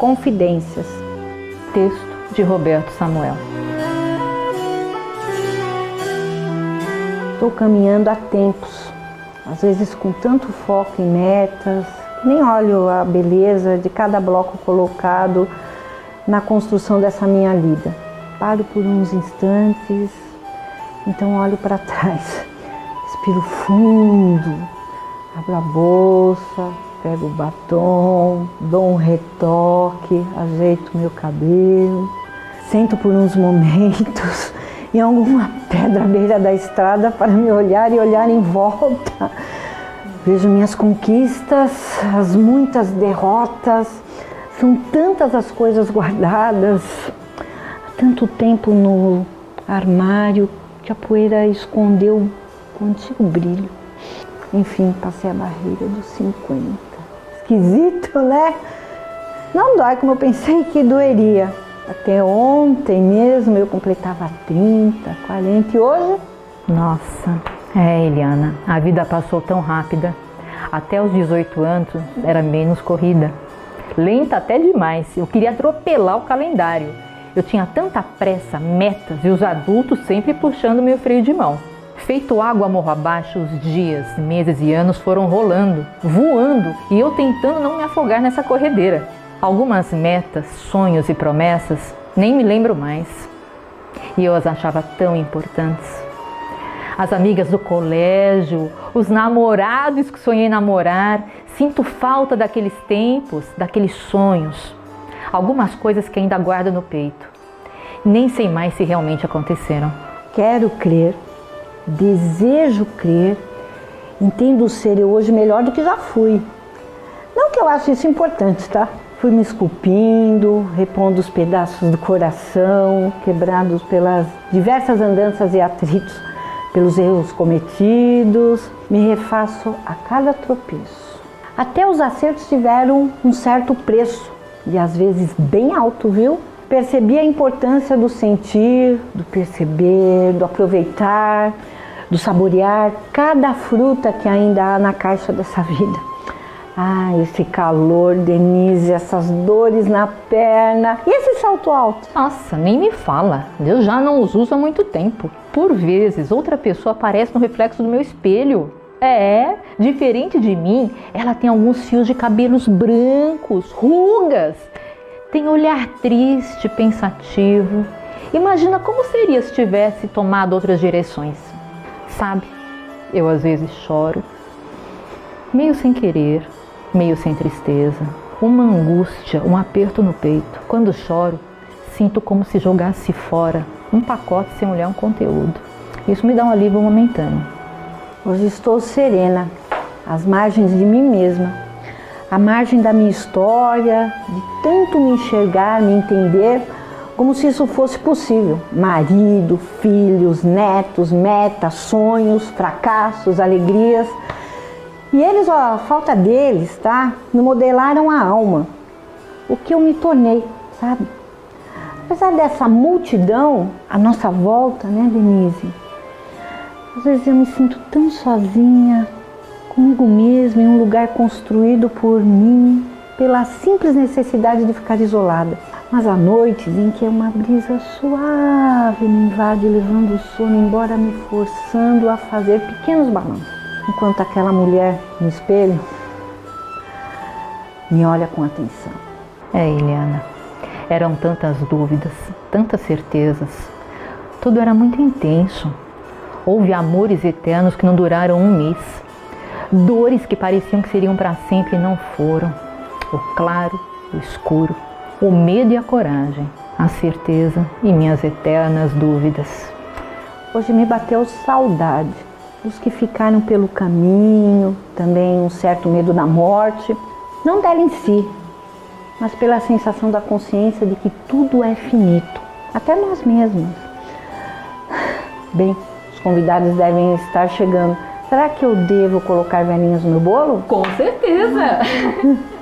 Confidências. Texto de Roberto Samuel. Estou caminhando há tempos, às vezes com tanto foco em metas, nem olho a beleza de cada bloco colocado na construção dessa minha vida. Paro por uns instantes, então olho para trás, respiro fundo, abro a bolsa, pego o batom, dou um retoque, ajeito meu cabelo, sento por uns momentos em alguma pedra à beira da estrada para me olhar e olhar em volta. Vejo minhas conquistas, as muitas derrotas, são tantas as coisas guardadas, há tanto tempo no armário que a poeira escondeu o antigo brilho. Enfim, passei a barreira dos 50. Esquisito, né? Não dói como eu pensei que doeria. Até ontem mesmo eu completava 30, 40 e hoje. Nossa, é, Eliana, a vida passou tão rápida. Até os 18 anos era menos corrida. Lenta até demais. Eu queria atropelar o calendário. Eu tinha tanta pressa, metas e os adultos sempre puxando meu freio de mão. Feito água morro abaixo, os dias, meses e anos foram rolando, voando e eu tentando não me afogar nessa corredeira. Algumas metas, sonhos e promessas nem me lembro mais. E eu as achava tão importantes. As amigas do colégio, os namorados que sonhei namorar, sinto falta daqueles tempos, daqueles sonhos. Algumas coisas que ainda guardo no peito. Nem sei mais se realmente aconteceram. Quero crer, desejo crer, entendo ser eu hoje melhor do que já fui. Não que eu ache isso importante, tá? Fui me esculpindo, repondo os pedaços do coração, quebrados pelas diversas andanças e atritos, pelos erros cometidos. Me refaço a cada tropeço. Até os acertos tiveram um certo preço, e às vezes bem alto, viu? Percebi a importância do sentir, do perceber, do aproveitar, do saborear cada fruta que ainda há na caixa dessa vida. Ah, esse calor, Denise, essas dores na perna e esse salto alto. Nossa, nem me fala. Eu já não os uso há muito tempo. Por vezes, outra pessoa aparece no reflexo do meu espelho. É, diferente de mim, ela tem alguns fios de cabelos brancos, rugas. Tem olhar triste, pensativo. Imagina como seria se tivesse tomado outras direções. Sabe, eu às vezes choro, meio sem querer, meio sem tristeza, uma angústia, um aperto no peito. Quando choro, sinto como se jogasse fora um pacote sem olhar um conteúdo. Isso me dá um alívio momentâneo. Hoje estou serena, às margens de mim mesma, à margem da minha história, de tanto me enxergar, me entender, como se isso fosse possível. Marido, filhos, netos, metas, sonhos, fracassos, alegrias e eles, ó, a falta deles, tá? Me modelaram a alma. O que eu me tornei, sabe? Apesar dessa multidão à nossa volta, né, Denise? Às vezes eu me sinto tão sozinha comigo mesma em um lugar construído por mim, pela simples necessidade de ficar isolada. Mas há noites em que uma brisa suave me invade, levando o sono embora, me forçando a fazer pequenos balanços enquanto aquela mulher no espelho me olha com atenção. É, Eliana, eram tantas dúvidas, tantas certezas. Tudo era muito intenso. Houve amores eternos que não duraram um mês. Dores que pareciam que seriam para sempre e não foram. O claro, o escuro, o medo e a coragem, a certeza e minhas eternas dúvidas. Hoje me bateu saudade os que ficaram pelo caminho, também um certo medo da morte, não dela em si, mas pela sensação da consciência de que tudo é finito, até nós mesmos. Bem, os convidados devem estar chegando. Será que eu devo colocar velhinhas no meu bolo? Com certeza!